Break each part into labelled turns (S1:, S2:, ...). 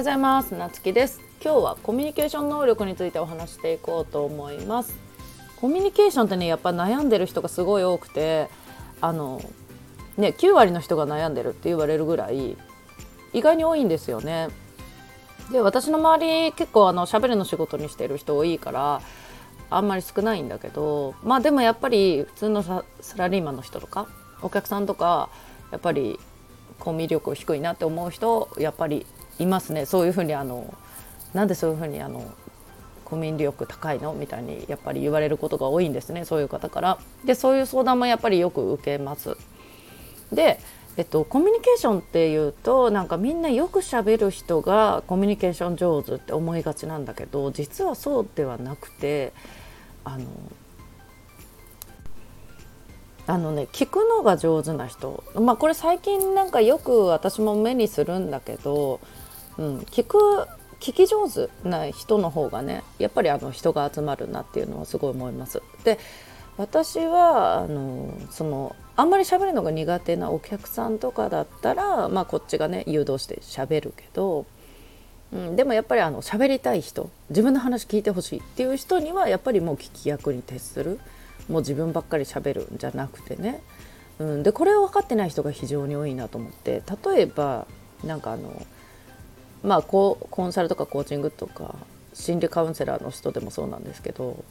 S1: ようございます。なつきです。今日はコミュニケーション能力についてお話していこうと思います。コミュニケーションってねやっぱ悩んでる人がすごい多くてあのね9割の人が悩んでるって言われるぐらい意外に多いんですよね。で私の周り結構あの喋るの仕事にしてる人多いからあんまり少ないんだけどまあでもやっぱり普通のサラリーマンの人とかお客さんとかやっぱりコミュ力低いなって思う人やっぱりいますねそういうふうにあのなんでそういうふうにあのコミュ力高いの？みたいにやっぱり言われることが多いんですねそういう方から。でそういう相談もやっぱりよく受けます。でえっと、コミュニケーションっていうとなんかみんなよくしゃべる人がコミュニケーション上手って思いがちなんだけど実はそうではなくてあのあのね聞くのが上手な人まあこれ最近なんかよく私も目にするんだけど、うん、聞く聞き上手な人の方がねやっぱりあの人が集まるなっていうのはすごい思います。で私はあのそのあんまり喋るのが苦手なお客さんとかだったら、まあ、こっちがね誘導して喋るけど、うん、でもやっぱりあの喋りたい人自分の話聞いてほしいっていう人にはやっぱりもう聞き役に徹するもう自分ばっかり喋るんじゃなくてね、うん、でこれを分かってない人が非常に多いなと思って例えばなんかあのまあコンサルとかコーチングとか心理カウンセラーの人でもそうなんですけど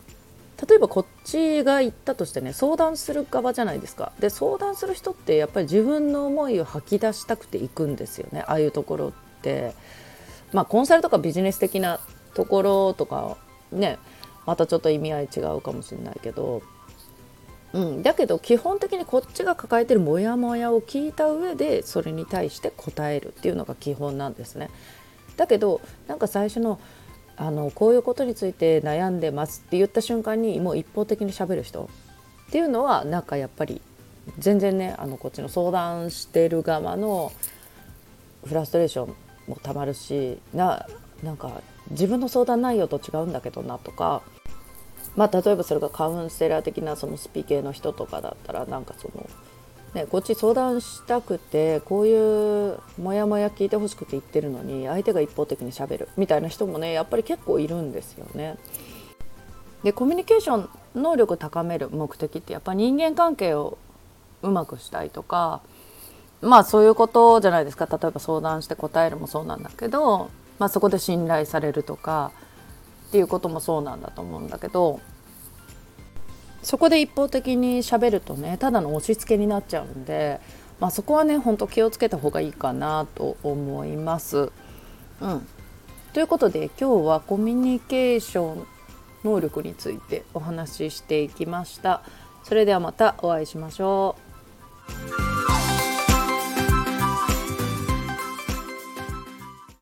S1: 例えばこっちが言ったとしてね相談する側じゃないですか。で相談する人ってやっぱり自分の思いを吐き出したくていくんですよね。ああいうところって。まあコンサルとかビジネス的なところとかねまたちょっと意味合い違うかもしれないけど。うん、だけど基本的にこっちが抱えてるモヤモヤを聞いた上でそれに対して答えるっていうのが基本なんですね。だけどなんか最初のあのこういうことについて悩んでますって言った瞬間にもう一方的にしゃべる人っていうのはなんかやっぱり全然ねあのこっちの相談してる側のフラストレーションもたまるしななんか自分の相談内容と違うんだけどなとかまあ、例えばそれがカウンセラー的なそのスピ系の人とかだったらなんかその、ね、こっち相談したくてこういうモヤモヤ聞いてほしくて言ってるのに相手が一方的にしゃべるみたいな人もねやっぱり結構いるんですよね。でコミュニケーション能力高める目的ってやっぱ人間関係をうまくしたいとかまあそういうことじゃないですか例えば相談して答えるもそうなんだけど、まあ、そこで信頼されるとかっていうこともそうなんだと思うんだけどそこで一方的にしゃべるとねただの押し付けになっちゃうんで、まあ、そこはねほんと気をつけた方がいいかなと思います。うん、ということで今日はコミュニケーション能力についてお話ししていきました。それではまたお会いしましょう。